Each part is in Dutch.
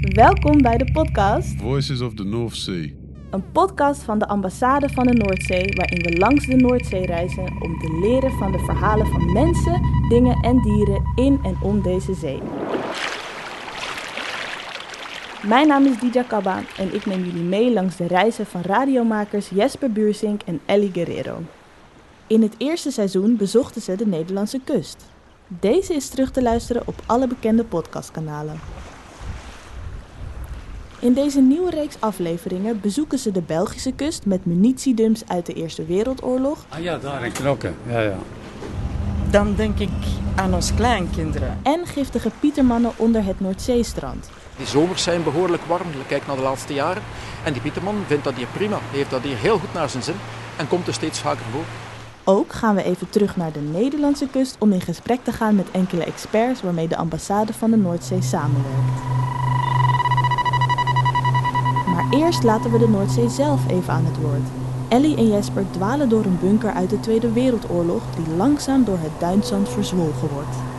Welkom bij de podcast. Voices of the North Sea. Een podcast van de ambassade van de Noordzee, waarin we langs de Noordzee reizen om te leren van de verhalen van mensen, dingen en dieren in en om deze zee. Mijn naam is Dija Kabba en ik neem jullie mee langs de reizen van radiomakers Jesper Buursink en Ellie Guerrero. In het eerste seizoen bezochten ze de Nederlandse kust. Deze is terug te luisteren op alle bekende podcastkanalen. In deze nieuwe reeks afleveringen bezoeken ze de Belgische kust met munitiedumps uit de Eerste Wereldoorlog Ah ja, daar in Knokken. Ja, ja. Dan denk ik aan ons kleinkinderen. en giftige pietermannen onder het Noordzeestrand. Die zomers zijn behoorlijk warm, kijk naar de laatste jaren. En die Pieterman vindt dat hier prima, Hij heeft dat hier heel goed naar zijn zin en komt er steeds vaker voor. Ook gaan we even terug naar de Nederlandse kust om in gesprek te gaan met enkele experts waarmee de ambassade van de Noordzee samenwerkt. Maar eerst laten we de Noordzee zelf even aan het woord. Ellie en Jesper dwalen door een bunker uit de Tweede Wereldoorlog die langzaam door het duinzand verzwolgen wordt.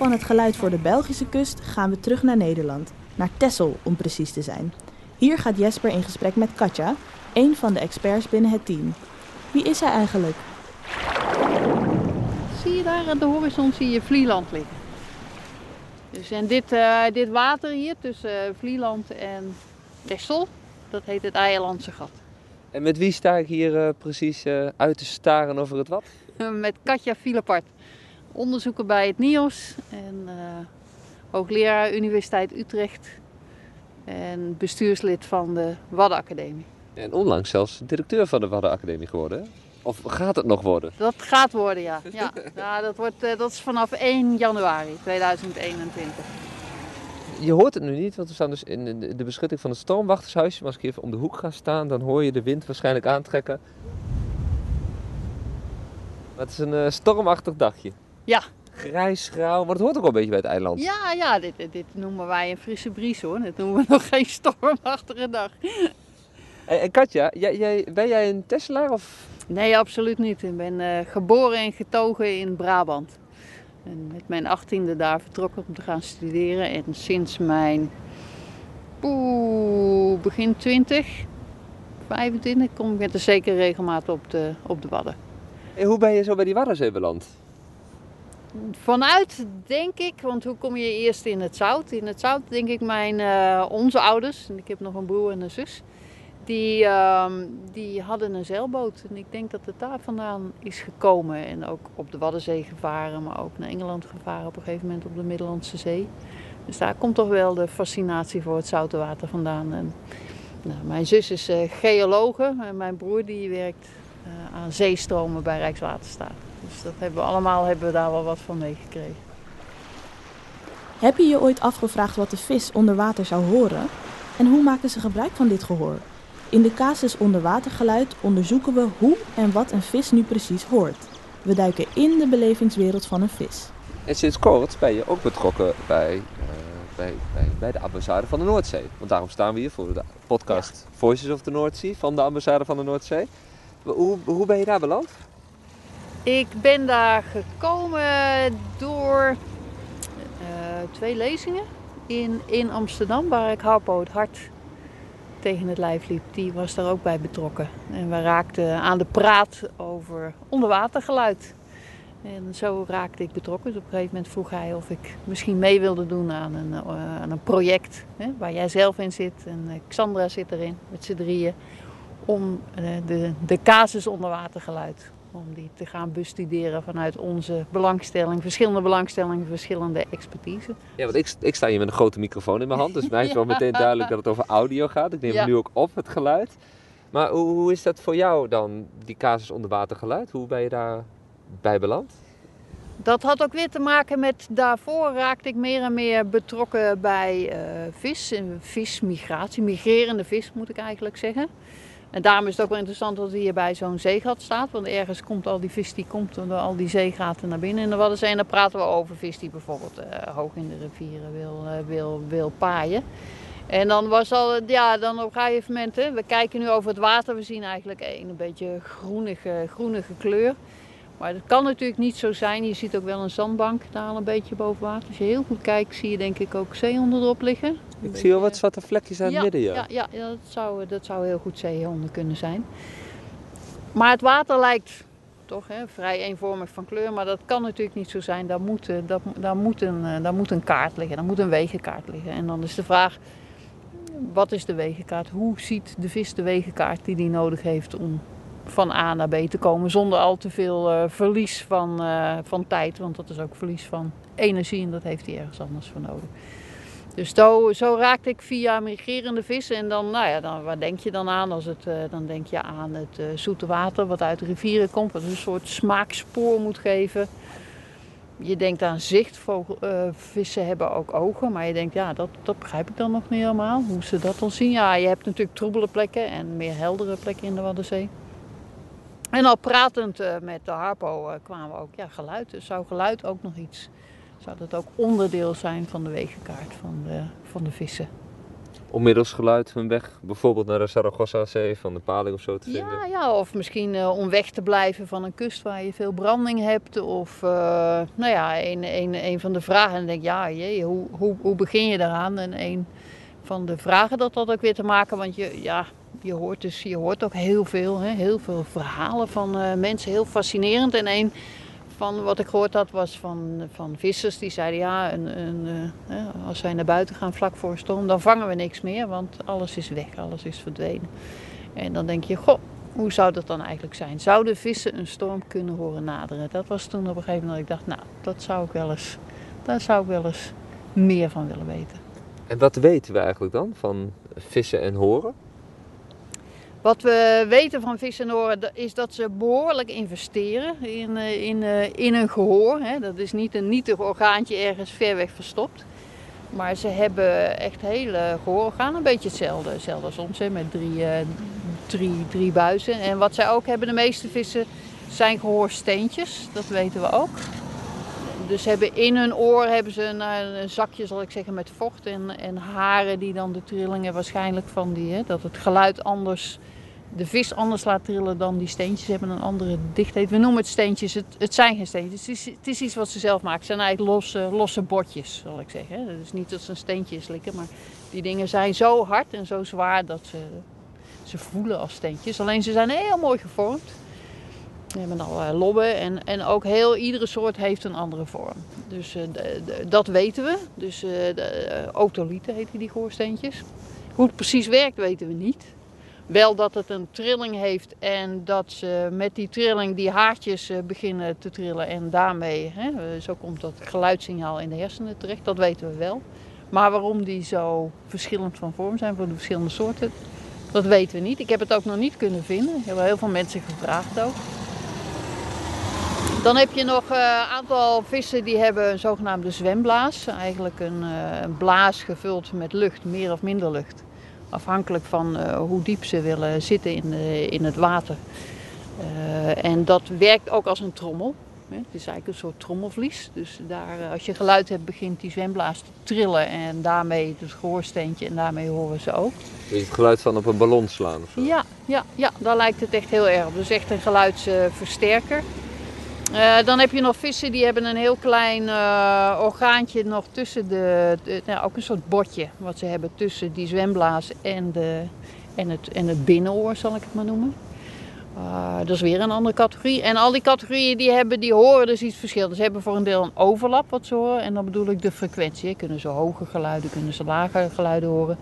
Van het geluid voor de Belgische kust gaan we terug naar Nederland, naar Texel om precies te zijn. Hier gaat Jesper in gesprek met Katja, een van de experts binnen het team. Wie is hij eigenlijk? Zie je daar aan de horizon zie je Vlieland liggen. Dus en dit, eh, dit water hier tussen eh, Vlieland en Texel, dat heet het Eierlandse gat. En met wie sta ik hier eh, precies eh, uit te staren over het wat? Met Katja Vielepart, onderzoeker bij het NIOS en eh, hoogleraar Universiteit Utrecht en bestuurslid van de Waddenacademie. En onlangs zelfs directeur van de Waddenacademie geworden. hè? Of gaat het nog worden? Dat gaat worden, ja. ja. ja dat, wordt, eh, dat is vanaf 1 januari 2021. Je hoort het nu niet, want we staan dus in de- de beschutting van het stormwachtershuisje. Maar als ik even om de hoek ga staan, dan hoor je de wind waarschijnlijk aantrekken. Maar het is een eh, stormachtig dagje. Ja. Grijs, grauw, maar het hoort ook wel een beetje bij het eiland. Ja, ja dit, dit noemen wij een frisse bries hoor. Dit noemen we nog geen stormachtige dag. En, en Katja, jij, jij, ben jij een Tesselaar of Nee, absoluut niet. Ik ben eh, geboren en getogen in Brabant. En met mijn achttiende daar vertrokken om te gaan studeren. En sinds mijn oeh, begin 20, 25 kom ik met een zekere regelmaat op de, op de Wadden. En hoe ben je zo bij die Waddenzee beland? Vanuit, denk ik, want hoe kom je eerst in het zout? In het zout, denk ik, mijn, eh, onze ouders, en ik heb nog een broer en een zus, die, ehm, die hadden een zeilboot. En ik denk dat het daar vandaan is gekomen. En ook op de Waddenzee gevaren, maar ook naar Engeland gevaren op een gegeven moment op de Middellandse Zee. Dus daar komt toch wel de fascinatie voor het zoute water vandaan. En, nou, mijn zus is uh, geologe en mijn broer die werkt uh, aan zeestromen bij Rijkswaterstaat. Dus dat hebben we allemaal hebben we daar wel wat van meegekregen. Heb je je ooit afgevraagd wat de vis onder water zou horen? En hoe maken ze gebruik van dit gehoor? In de casus onderwatergeluid onderzoeken we hoe en wat een vis nu precies hoort. We duiken in de belevingswereld van een vis. En sinds kort ben je ook betrokken bij, uh, bij, bij, bij, de ambassade van de Noordzee. Want daarom staan we hier voor de podcast ja. Voices of the Noordzee van de ambassade van de Noordzee. Hoe, hoe ben je daar beland? Ik ben daar gekomen door uh, twee lezingen in, in Amsterdam, waar ik Harpo het hart tegen het lijf liep. Die was daar ook bij betrokken. En we raakten aan de praat over onderwatergeluid. En zo raakte ik betrokken. Dus op een gegeven moment vroeg hij of ik misschien mee wilde doen aan een, uh, aan een project hè, waar jij zelf in zit. En uh, Xandra zit erin met z'n drieën. Om de, de casus onderwatergeluid om die te gaan bestuderen vanuit onze belangstelling, verschillende belangstellingen, verschillende expertise. Ja, want ik, ik sta hier met een grote microfoon in mijn hand, dus mij is wel meteen duidelijk dat het over audio gaat. Ik neem ja. nu ook op, het geluid. Maar hoe, hoe is dat voor jou dan, die casus onderwatergeluid? Hoe ben je daar bij beland? Dat had ook weer te maken met daarvoor raakte ik meer en meer betrokken bij uh, vis, vismigratie, migrerende vis moet ik eigenlijk zeggen. En daarom is het ook wel interessant dat hij hier bij zo'n zeegat staat. Want ergens komt al die vis die komt door al die zeegaten naar binnen in de Waddenzee. En dan praten we over vis die bijvoorbeeld uh, hoog in de rivieren wil, uh, wil, wil paaien. En dan was al, ja, dan op een gegeven moment, hè, we kijken nu over het water. We zien eigenlijk een, een beetje groenige, groenige kleur. Maar dat kan natuurlijk niet zo zijn. Je ziet ook wel een zandbank daar al een beetje boven water. Als je heel goed kijkt, zie je denk ik ook zeehonden erop liggen. Ik zie wel wat zwarte vlekjes aan het midden, ja. Ja, ja, dat, zou, dat zou heel goed zeehonden kunnen zijn. Maar het water lijkt toch hè, vrij eenvormig van kleur. Maar dat kan natuurlijk niet zo zijn. Daar moet, dat, daar, moet een, daar moet een kaart liggen. Daar moet een wegenkaart liggen. En dan is de vraag, wat is de wegenkaart? Hoe ziet de vis de wegenkaart die hij nodig heeft om van A naar B te komen zonder al te veel uh, verlies van, uh, van tijd. Want dat is ook verlies van energie en dat heeft hij ergens anders voor nodig. Dus zo, zo raakte ik via migrerende vissen. En dan, nou ja, dan, waar denk je dan aan? Als het, uh, dan denk je aan het zoete water wat uit rivieren komt. Wat een soort smaakspoor moet geven. Je denkt aan zicht. vissen hebben ook ogen. Maar je denkt, ja, dat, begrijp ik dan nog niet helemaal. Hoe ze dat dan zien. Ja, je hebt natuurlijk troebele plekken en meer heldere plekken in de Waddenzee. En al pratend met de Harpo kwamen we ook, ja, geluid. Zou geluid ook nog iets, zou dat ook onderdeel zijn van de wegenkaart van de, van de vissen? Onmiddels geluid hun weg, bijvoorbeeld naar de Saragossa-zee, van de paling of zo te vinden? Ja, ja of misschien uh, om weg te blijven van een kust waar je veel branding hebt. Of, nou ja, een, een, een van de vragen. En dan denk ik, ja, jee, hoe, hoe, hoe begin je daaraan? En een van de vragen dat had ook weer te maken, want je, ja, je hoort, dus, je hoort ook heel veel, hè, heel veel verhalen van uh, mensen, heel fascinerend. En een van wat ik gehoord had was van, van vissers die zeiden ja, een, een, uh, als wij naar buiten gaan vlak voor een storm, dan vangen we niks meer, want alles is weg, alles is verdwenen. En dan denk je, goh, hoe zou dat dan eigenlijk zijn? Zouden vissen een storm kunnen horen naderen? Dat was toen op een gegeven moment dat ik dacht, nou, dat zou ik wel eens, daar zou ik wel eens meer van willen weten. En wat weten we eigenlijk dan van vissen en horen? Wat we weten van vissen en horen is dat ze behoorlijk investeren in, in, in een gehoor. Dat is niet een nietig orgaantje ergens ver weg verstopt. Maar ze hebben echt hele gehoororganen. Een beetje hetzelfde, hetzelfde als ons, met drie, drie, drie buizen. En wat zij ook hebben, de meeste vissen, zijn gehoorsteentjes. Dat weten we ook. Dus hebben in hun oor hebben ze een, een, zakje, zal ik zeggen, met vocht en, en haren die dan de trillingen waarschijnlijk van die, hè, dat het geluid anders, de vis anders laat trillen dan die steentjes hebben een andere dichtheid. We noemen het steentjes, het, het zijn geen steentjes, het is, iets wat ze zelf maken. Het zijn eigenlijk losse, losse botjes, zal ik zeggen. Het is niet dat ze een steentje slikken, maar die dingen zijn zo hard en zo zwaar dat ze, ze voelen als steentjes. Alleen ze zijn heel mooi gevormd. Die hebben allerlei lobben en, en ook heel, iedere soort heeft een andere vorm. Dus eh, dat weten we. Dus eh de, eh, otolieten heten die gehoorsteentjes. Hoe het precies werkt weten we niet. Wel dat het een trilling heeft en dat ze met die trilling die haartjes eh, beginnen te trillen. En daarmee, hè, eh, zo komt dat geluidssignaal in de hersenen terecht. Dat weten we wel. Maar waarom die zo verschillend van vorm zijn voor de verschillende soorten, dat weten we niet. Ik heb het ook nog niet kunnen vinden. Ik heb heel veel mensen gevraagd ook. Dan heb je nog een aantal vissen die hebben een zogenaamde zwemblaas. Eigenlijk een, eh, een blaas gevuld met lucht, meer of minder lucht. Afhankelijk van eh, hoe diep ze willen zitten in, in het water. Eh, en dat werkt ook als een trommel. hè. Het is eigenlijk een soort trommelvlies. Dus daar, eh, als je geluid hebt, begint die zwemblaas te trillen. En daarmee het gehoorsteentje en daarmee horen ze ook. Je het geluid van op een ballon slaan of zo? Ja, ja, ja, daar lijkt het echt heel erg op. Dus echt een geluidsversterker. Eh, dan heb je nog vissen die hebben een heel klein eh, orgaantje nog tussen de, nou, ook een soort botje wat ze hebben tussen die zwemblaas en, de, en, het, en het binnenoor zal ik het maar noemen. Eh, dat is weer een andere categorie. En al die categorieën die hebben, die horen dus iets verschillends. Ze hebben voor een deel een overlap wat ze horen. En dan bedoel ik de frequentie. Kunnen ze hoge geluiden, kunnen ze lage geluiden horen.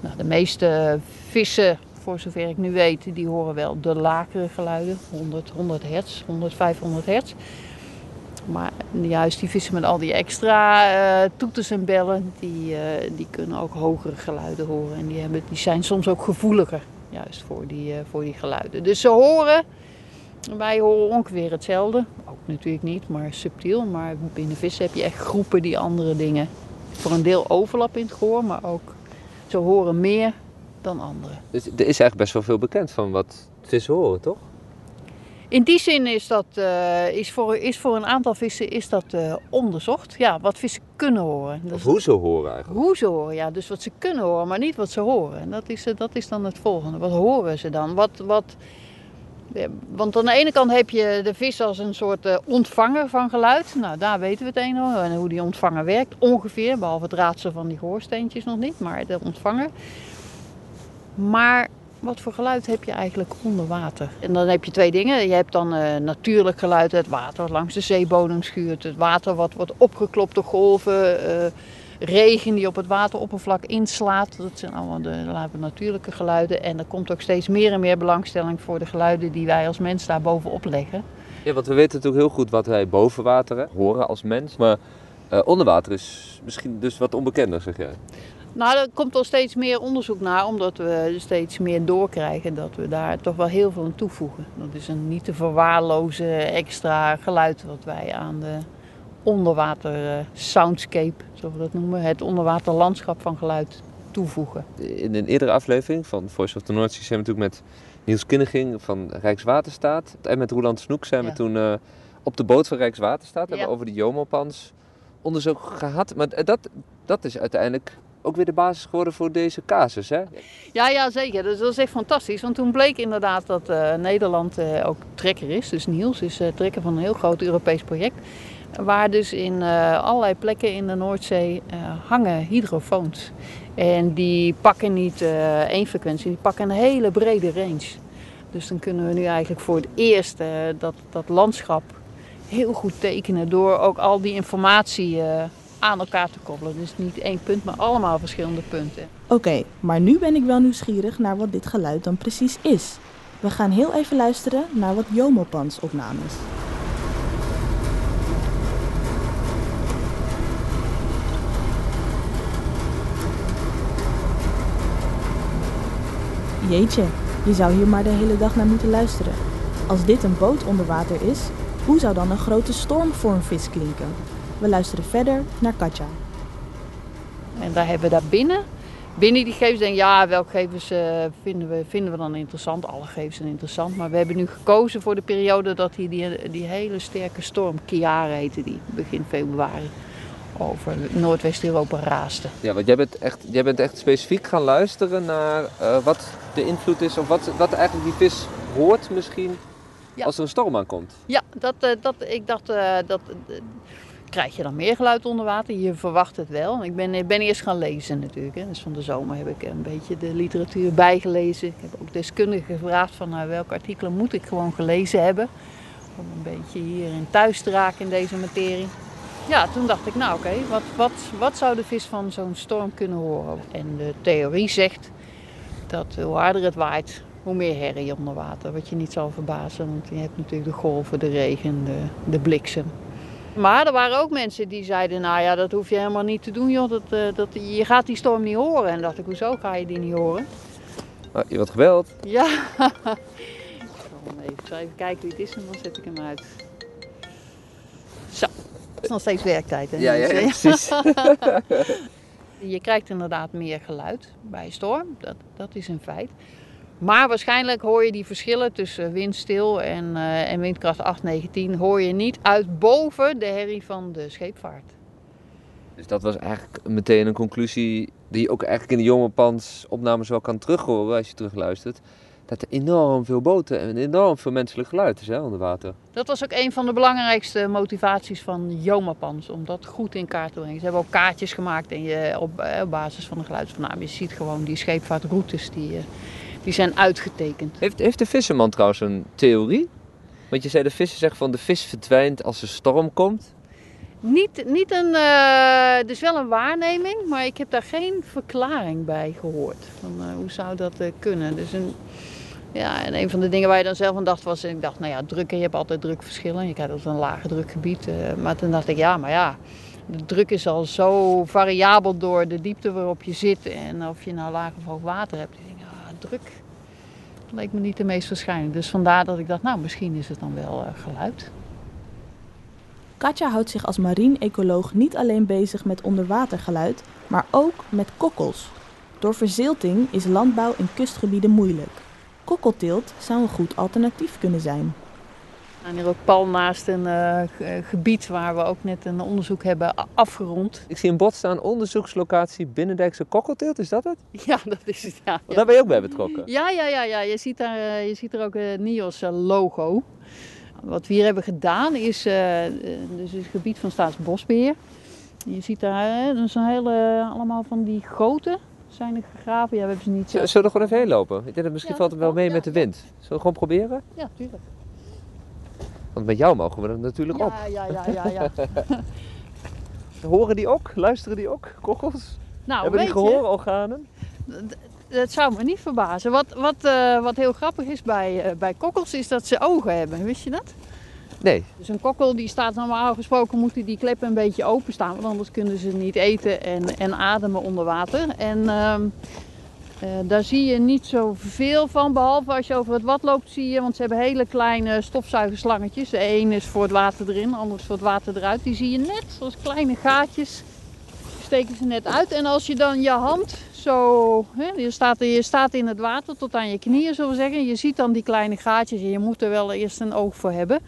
Nou, de meeste vissen, voor zover ik nu weet, die horen wel de lagere geluiden. 100, 100 hertz, 100, 500 hertz. Maar juist die vissen met al die extra eh, toeters en bellen, die, eh, die kunnen ook hogere geluiden horen. En die, hebben, die zijn soms ook gevoeliger juist voor die, eh, voor die geluiden. Dus ze horen, wij horen ongeveer hetzelfde. Ook natuurlijk niet, maar subtiel. Maar binnen vissen heb je echt groepen die andere dingen. Voor een deel overlap in het gehoor, maar ook ze horen meer dan anderen. Dus er is eigenlijk best wel veel bekend van wat vissen horen, toch? In die zin is dat eh, is voor, is voor een aantal vissen is dat eh, onderzocht. Ja, wat vissen kunnen horen. Of hoe ze horen eigenlijk. hoe ze horen, ja. Dus wat ze kunnen horen, maar niet wat ze horen. En Dat is, eh, dat is dan het volgende. Wat horen ze dan? Wat, wat, want aan de ene kant heb je de vis als een soort ontvanger van geluid. Nou, daar weten we het een. En hoe die ontvanger werkt, ongeveer. Behalve het raadsel van die gehoorsteentjes nog niet, maar de ontvanger. Maar wat voor geluid heb je eigenlijk onder water? En dan heb je twee dingen. Je hebt dan eh, natuurlijk geluid, het water wat langs de zeebodem schuurt. Het water wat wordt opgeklopt door golven. eh, regen die op het wateroppervlak inslaat. Dat zijn allemaal de laten we, natuurlijke geluiden. En er komt ook steeds meer en meer belangstelling voor de geluiden die wij als mens daar bovenop leggen. Ja, want we weten natuurlijk heel goed wat wij boven water hè, horen als mens. Maar eh, onder water is misschien dus wat onbekender, zeg jij. Nou, er komt al steeds meer onderzoek naar, omdat we steeds meer doorkrijgen dat we daar toch wel heel veel aan toevoegen. Dat is een niet te verwaarlozen extra geluid wat wij aan de onderwater eh, soundscape, zoals we dat noemen, het onderwaterlandschap van geluid toevoegen. In een eerdere aflevering van Voice of the North Sea zijn we natuurlijk met Niels Kinneging van Rijkswaterstaat en met Roland Snoek zijn we Ja. toen eh, op de boot van Rijkswaterstaat hebben we over de Jomopans onderzoek gehad. Maar dat, dat is uiteindelijk ook weer de basis geworden voor deze casus, hè? Ja, ja, zeker. Dus dat is echt fantastisch. Want toen bleek inderdaad dat eh, Nederland eh, ook trekker is. Dus Niels is eh, trekker van een heel groot Europees project. Waar dus in allerlei plekken in de Noordzee hangen hydrofoons. En die pakken niet één frequentie, die pakken een hele brede range. Dus dan kunnen we nu eigenlijk voor het eerst dat, dat landschap heel goed tekenen. Door ook al die informatie aan elkaar te koppelen. Dus niet één punt, maar allemaal verschillende punten. Oké, maar nu ben ik wel nieuwsgierig naar wat dit geluid dan precies is. We gaan heel even luisteren naar wat Jomopans opnames. Jeetje, je zou hier maar de hele dag naar moeten luisteren. Als dit een boot onder water is, hoe zou dan een grote storm voor een vis klinken? We luisteren verder naar Katja. En daar hebben we daar binnen. Binnen die gegevens denk ik, ja, welke gegevens eh, vinden, we, vinden we dan interessant? Alle gegevens zijn interessant. Maar we hebben nu gekozen voor de periode dat die, die, die hele sterke storm, Kiara heette die, begin februari, over Noordwest-Europa raaste. Ja, want jij bent echt, jij bent echt specifiek gaan luisteren naar eh, wat de invloed is, of wat, wat eigenlijk die vis hoort misschien Ja. als er een storm aankomt. Ja, dat, eh, dat, ik dacht, eh, dat krijg je dan meer geluid onder water. Je verwacht het wel. Ik ben, ik ben eerst gaan lezen natuurlijk. Hè. Dus van de zomer heb ik een beetje de literatuur bijgelezen. Ik heb ook deskundigen gevraagd van nou, welke artikelen moet ik gewoon gelezen hebben. Om een beetje hierin thuis te raken in deze materie. Ja, toen dacht ik, nou oké, wat, wat, wat zou de vis van zo'n storm kunnen horen? En de theorie zegt dat hoe harder het waait, hoe meer herrie onder water. Wat je niet zal verbazen, want je hebt natuurlijk de golven, de regen, de, de bliksem. Maar er waren ook mensen die zeiden, nou ja, dat hoef je helemaal niet te doen, joh. Dat, eh, dat, je gaat die storm niet horen. En dacht ik, hoezo ga je die niet horen? Oh, je wordt gebeld. Ja. Ik zal even, even kijken wie het is en dan zet ik hem uit. Zo, het is nog steeds werktijd. Hè? Ja, ja, ja, precies. Je krijgt inderdaad meer geluid bij storm, dat, dat is een feit. Maar waarschijnlijk hoor je die verschillen tussen windstil en, eh, en windkracht 8, 9, 10... hoor je niet uit boven de herrie van de scheepvaart. Dus dat was eigenlijk meteen een conclusie die je ook eigenlijk in de jonge pans opnames wel kan terughoren als je terugluistert. Dat er enorm veel boten en enorm veel menselijk geluid is hè, onder water. Dat was ook een van de belangrijkste motivaties van Jomapans, om dat goed in kaart te brengen. Ze hebben ook kaartjes gemaakt en je, op, eh, op basis van de geluidsvername. Je ziet gewoon die scheepvaartroutes, die, eh, die zijn uitgetekend. Heeft, heeft de visserman trouwens een theorie? Want je zei de visser zegt van de vis verdwijnt als er storm komt. Niet, niet een, het is wel een waarneming, maar ik heb daar geen verklaring bij gehoord. Van, eh, hoe zou dat eh, kunnen? Dus een, ja, en een van de dingen waar je dan zelf aan dacht was, ik dacht, nou ja, druk, je hebt altijd drukverschillen. Je krijgt altijd een lage drukgebied. maar toen dacht ik, ja, maar ja, de druk is al zo variabel door de diepte waarop je zit en of je nou laag of hoog water hebt. Druk leek me niet de meest waarschijnlijk. Dus vandaar dat ik dacht, nou, misschien is het dan wel eh, geluid. Katja houdt zich als marine-ecoloog niet alleen bezig met onderwatergeluid, maar ook met kokkels. Door verzilting is landbouw in kustgebieden moeilijk. Kokkelteelt zou een goed alternatief kunnen zijn. We staan hier ook pal naast een eh, eh, gebied waar we ook net een onderzoek hebben afgerond. Ik zie een bord staan, onderzoekslocatie Binnendijkse kokkelteelt, is dat het? Ja, dat is het. Ja, Want ja. daar ben je ook bij betrokken. ja, ja, ja, ja. Je, ziet daar, eh, je ziet er ook een NIOS eh, logo. Wat we hier hebben gedaan is, dus het gebied van Staatsbosbeheer. Je ziet daar, dat een hele, allemaal van die goten zijn er gegraven. Ja, we hebben ze niet Z- zelf. Zullen we er gewoon even heen lopen? Ik denk dat misschien Ja, valt het wel mee met de wind. Zullen we gewoon proberen? Ja, tuurlijk. Want met jou mogen we er natuurlijk op. Ja, ja, ja, ja, ja. Horen die ook? Luisteren die ook? Kokkels? Nou, Hebben die gehoororganen? Dat zou me niet verbazen. Wat, wat, eh, wat heel grappig is bij, eh, bij kokkels is dat ze ogen hebben. Wist je dat? Nee. Dus een kokkel die staat normaal gesproken moeten die kleppen een beetje openstaan. Want anders kunnen ze niet eten en, en ademen onder water. En ehm, eh, daar zie je niet zoveel van. Behalve als je over het wat loopt zie je. Want ze hebben hele kleine stofzuigerslangetjes. De een is voor het water erin, de ander is voor het water eruit. Die zie je net als kleine gaatjes. Steken ze net uit. En als je dan je hand zo... Hè, je, staat, je staat in het water tot aan je knieën, zullen we zeggen. Je ziet dan die kleine gaatjes en je moet er wel eerst een oog voor hebben.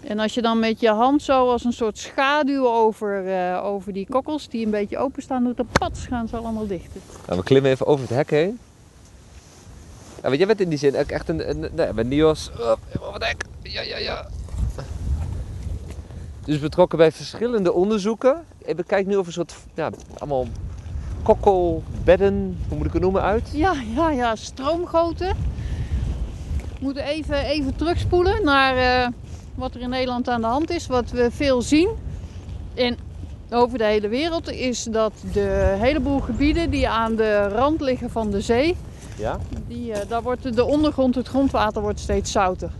En als je dan met je hand zo als een soort schaduw over, eh, over die kokkels die een beetje openstaan doet, dan pats gaan ze allemaal dicht. Nou, we klimmen even over het hek heen. Ja, want jij bent in die zin ook echt een... een nee, met Nios... Op, over het hek. Ja, ja, ja. Dus betrokken bij verschillende onderzoeken. Ik bekijk nu of een soort... Ja, allemaal kokkelbedden, hoe moet ik het noemen, uit. Ja, ja, ja, stroomgoten. We moeten even, even terugspoelen naar eh, wat er in Nederland aan de hand is. Wat we veel zien en over de hele wereld is dat de heleboel gebieden die aan de rand liggen van de zee, Ja? die, eh, daar wordt de ondergrond, het grondwater wordt steeds zouter.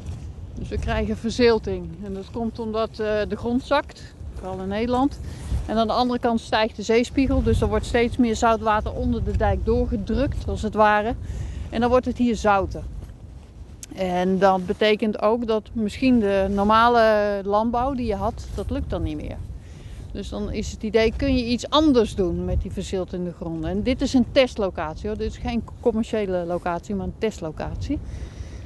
Dus we krijgen verzilting. En dat komt omdat eh, de grond zakt, vooral in Nederland. En aan de andere kant stijgt de zeespiegel, dus er wordt steeds meer zoutwater onder de dijk doorgedrukt, als het ware. En dan wordt het hier zouter. En dat betekent ook dat misschien de normale landbouw die je had, dat lukt dan niet meer. Dus dan is het idee, kun je iets anders doen met die verziltende gronden. En dit is een testlocatie hoor, dit is geen commerciële locatie, maar een testlocatie.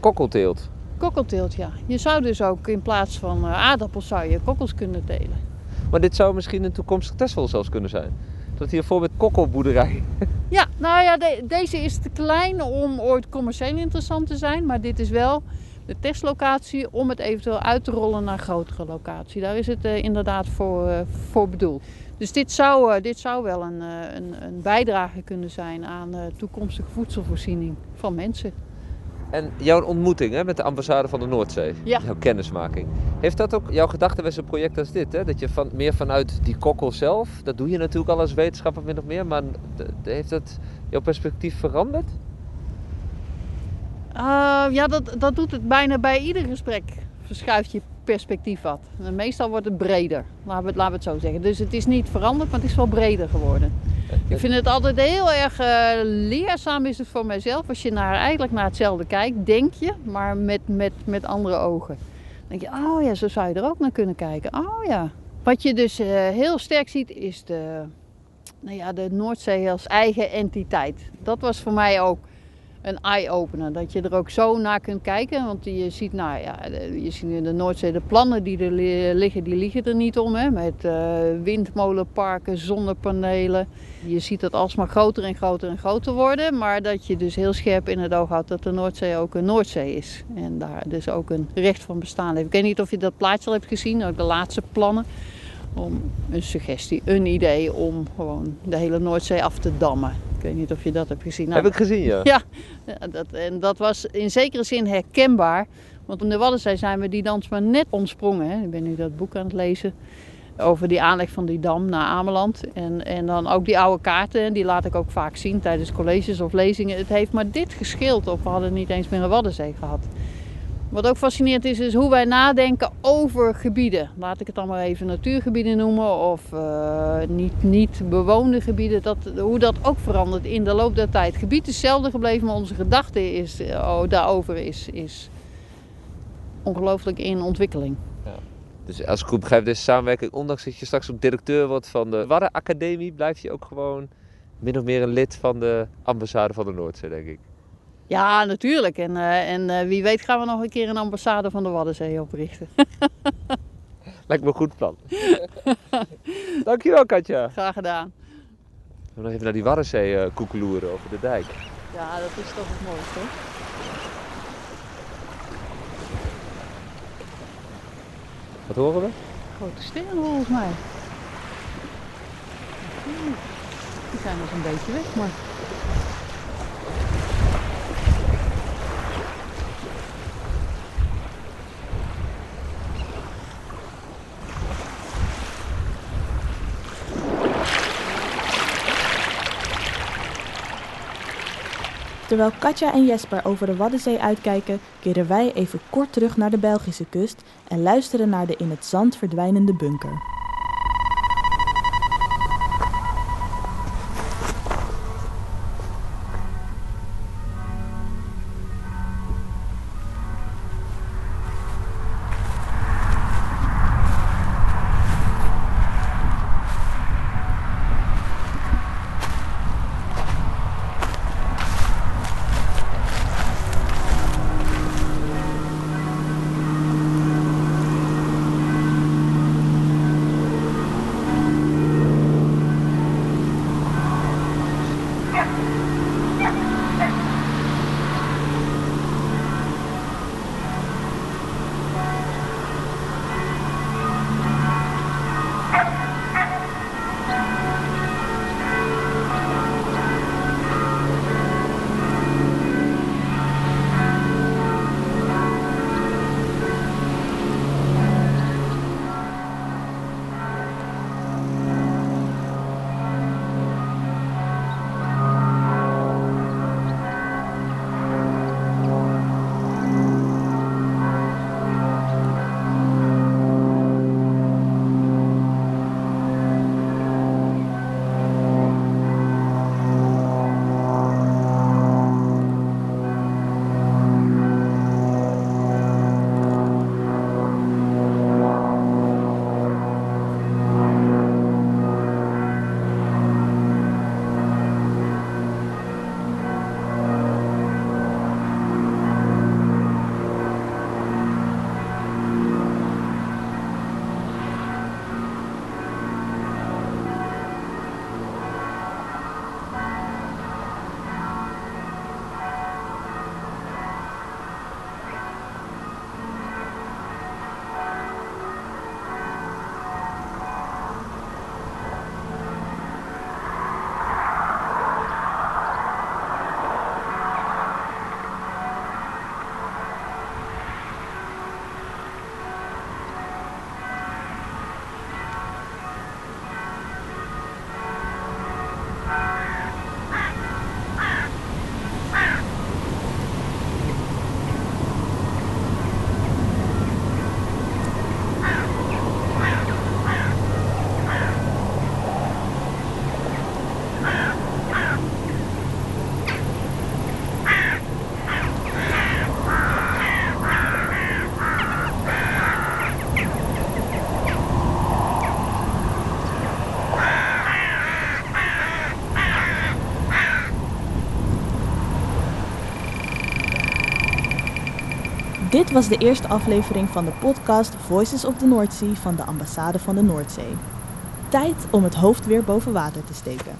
Kokkelteelt. Kokkelteelt, ja. Je zou dus ook in plaats van eh, aardappels zou je kokkels kunnen telen. Maar dit zou misschien een toekomstig Tesla zelfs kunnen zijn. Dat hier bijvoorbeeld kokkelboerderij. Ja, nou ja, de- deze is te klein om ooit commercieel interessant te zijn. Maar dit is wel de testlocatie om het eventueel uit te rollen naar een grotere locatie. Daar is het eh, inderdaad voor, eh, voor bedoeld. Dus dit zou, eh, dit zou wel een, een, een bijdrage kunnen zijn aan toekomstige voedselvoorziening van mensen. En jouw ontmoeting hè, met de ambassade van de Noordzee, Ja. jouw kennismaking. Heeft dat ook jouw gedachte bij zo'n project als dit? Hè? Dat je van, meer vanuit die kokkel zelf, dat doe je natuurlijk al als wetenschapper min of meer, maar heeft dat jouw perspectief veranderd? Uh, ja, dat, dat doet het bijna bij ieder gesprek. Verschuift je perspectief wat. En meestal wordt het breder, laten we, het, laten we het zo zeggen. Dus het is niet veranderd, maar het is wel breder geworden. Ik vind het altijd heel erg eh, leerzaam is het voor mijzelf als je naar, eigenlijk naar hetzelfde kijkt, denk je, maar met, met, met andere ogen. Dan denk je, oh ja, zo zou je er ook naar kunnen kijken. Oh ja. Wat je dus eh, heel sterk ziet is de, nou ja, de Noordzee als eigen entiteit. Dat was voor mij ook een eye-opener. Dat je er ook zo naar kunt kijken. Want je ziet, nou ja, de- je ziet in de Noordzee de plannen die er li- liggen, die liggen er niet om. Hè? Met eh, windmolenparken, zonnepanelen. Je ziet dat alsmaar groter en groter en groter worden. Maar dat je dus heel scherp in het oog houdt dat de Noordzee ook een Noordzee is. En daar dus ook een recht van bestaan heeft. Ik weet niet of je dat plaatje al hebt gezien, ook de laatste plannen. Om een suggestie, een idee om gewoon de hele Noordzee af te dammen. Ik weet niet of je dat hebt gezien. Nou, Heb ik gezien, ja. ja, dat, en dat was in zekere zin herkenbaar. Want in de Waddenzee zijn we die dans maar net ontsprongen. Hè. Ik ben nu dat boek aan het lezen over die aanleg van die dam naar Ameland. En, en dan ook die oude kaarten, en die laat ik ook vaak zien tijdens colleges of lezingen. Het heeft maar dit gescheeld of we hadden niet eens meer een Waddenzee gehad. Wat ook fascinerend is, is hoe wij nadenken over gebieden. Laat ik het dan maar even natuurgebieden noemen of eh, niet, niet bewoonde gebieden. Dat, hoe dat ook verandert in de loop der tijd. Het gebied is hetzelfde gebleven, maar onze gedachte is, eh, oh, daarover is, is ongelooflijk in ontwikkeling. Dus als ik goed begrijp, deze samenwerking, ondanks dat je straks ook directeur wordt van de Wadden Academie, blijf je ook gewoon min of meer een lid van de ambassade van de Noordzee, denk ik. Ja, natuurlijk. En, eh, en eh, wie weet gaan we nog een keer een ambassade van de Waddenzee oprichten. Lijkt me een goed plan. Dankjewel, Katja. Graag gedaan. We gaan nog even naar die Waddenzee eh, koekeloeren over de dijk. Ja, dat is toch het mooiste. Wat horen we? Grote sterren volgens mij. Die zijn dus een beetje weg, maar... Terwijl Katja en Jesper over de Waddenzee uitkijken, keren wij even kort terug naar de Belgische kust en luisteren naar de in het zand verdwijnende bunker. Dit was de eerste aflevering van de podcast Voices of the Sea van de Ambassade van de Noordzee. Tijd om het hoofd weer boven water te steken.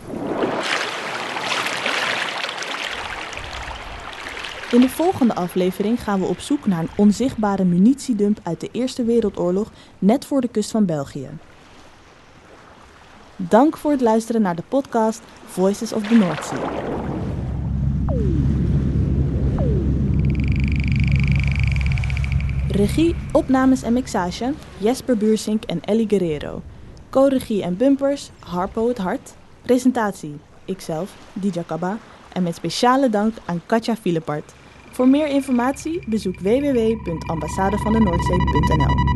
In de volgende aflevering gaan we op zoek naar een onzichtbare munitiedump uit de Eerste Wereldoorlog net voor de kust van België. Dank voor het luisteren naar de podcast Voices of the North Sea. Regie, opnames en mixage Jesper Buursink en Ellie Guerrero. Co-regie en bumpers Harpo het Hart. Presentatie ikzelf, Dija Kaba. En met speciale dank aan Katja Filepart. Voor meer informatie bezoek www.ambassadevandenoordzee.nl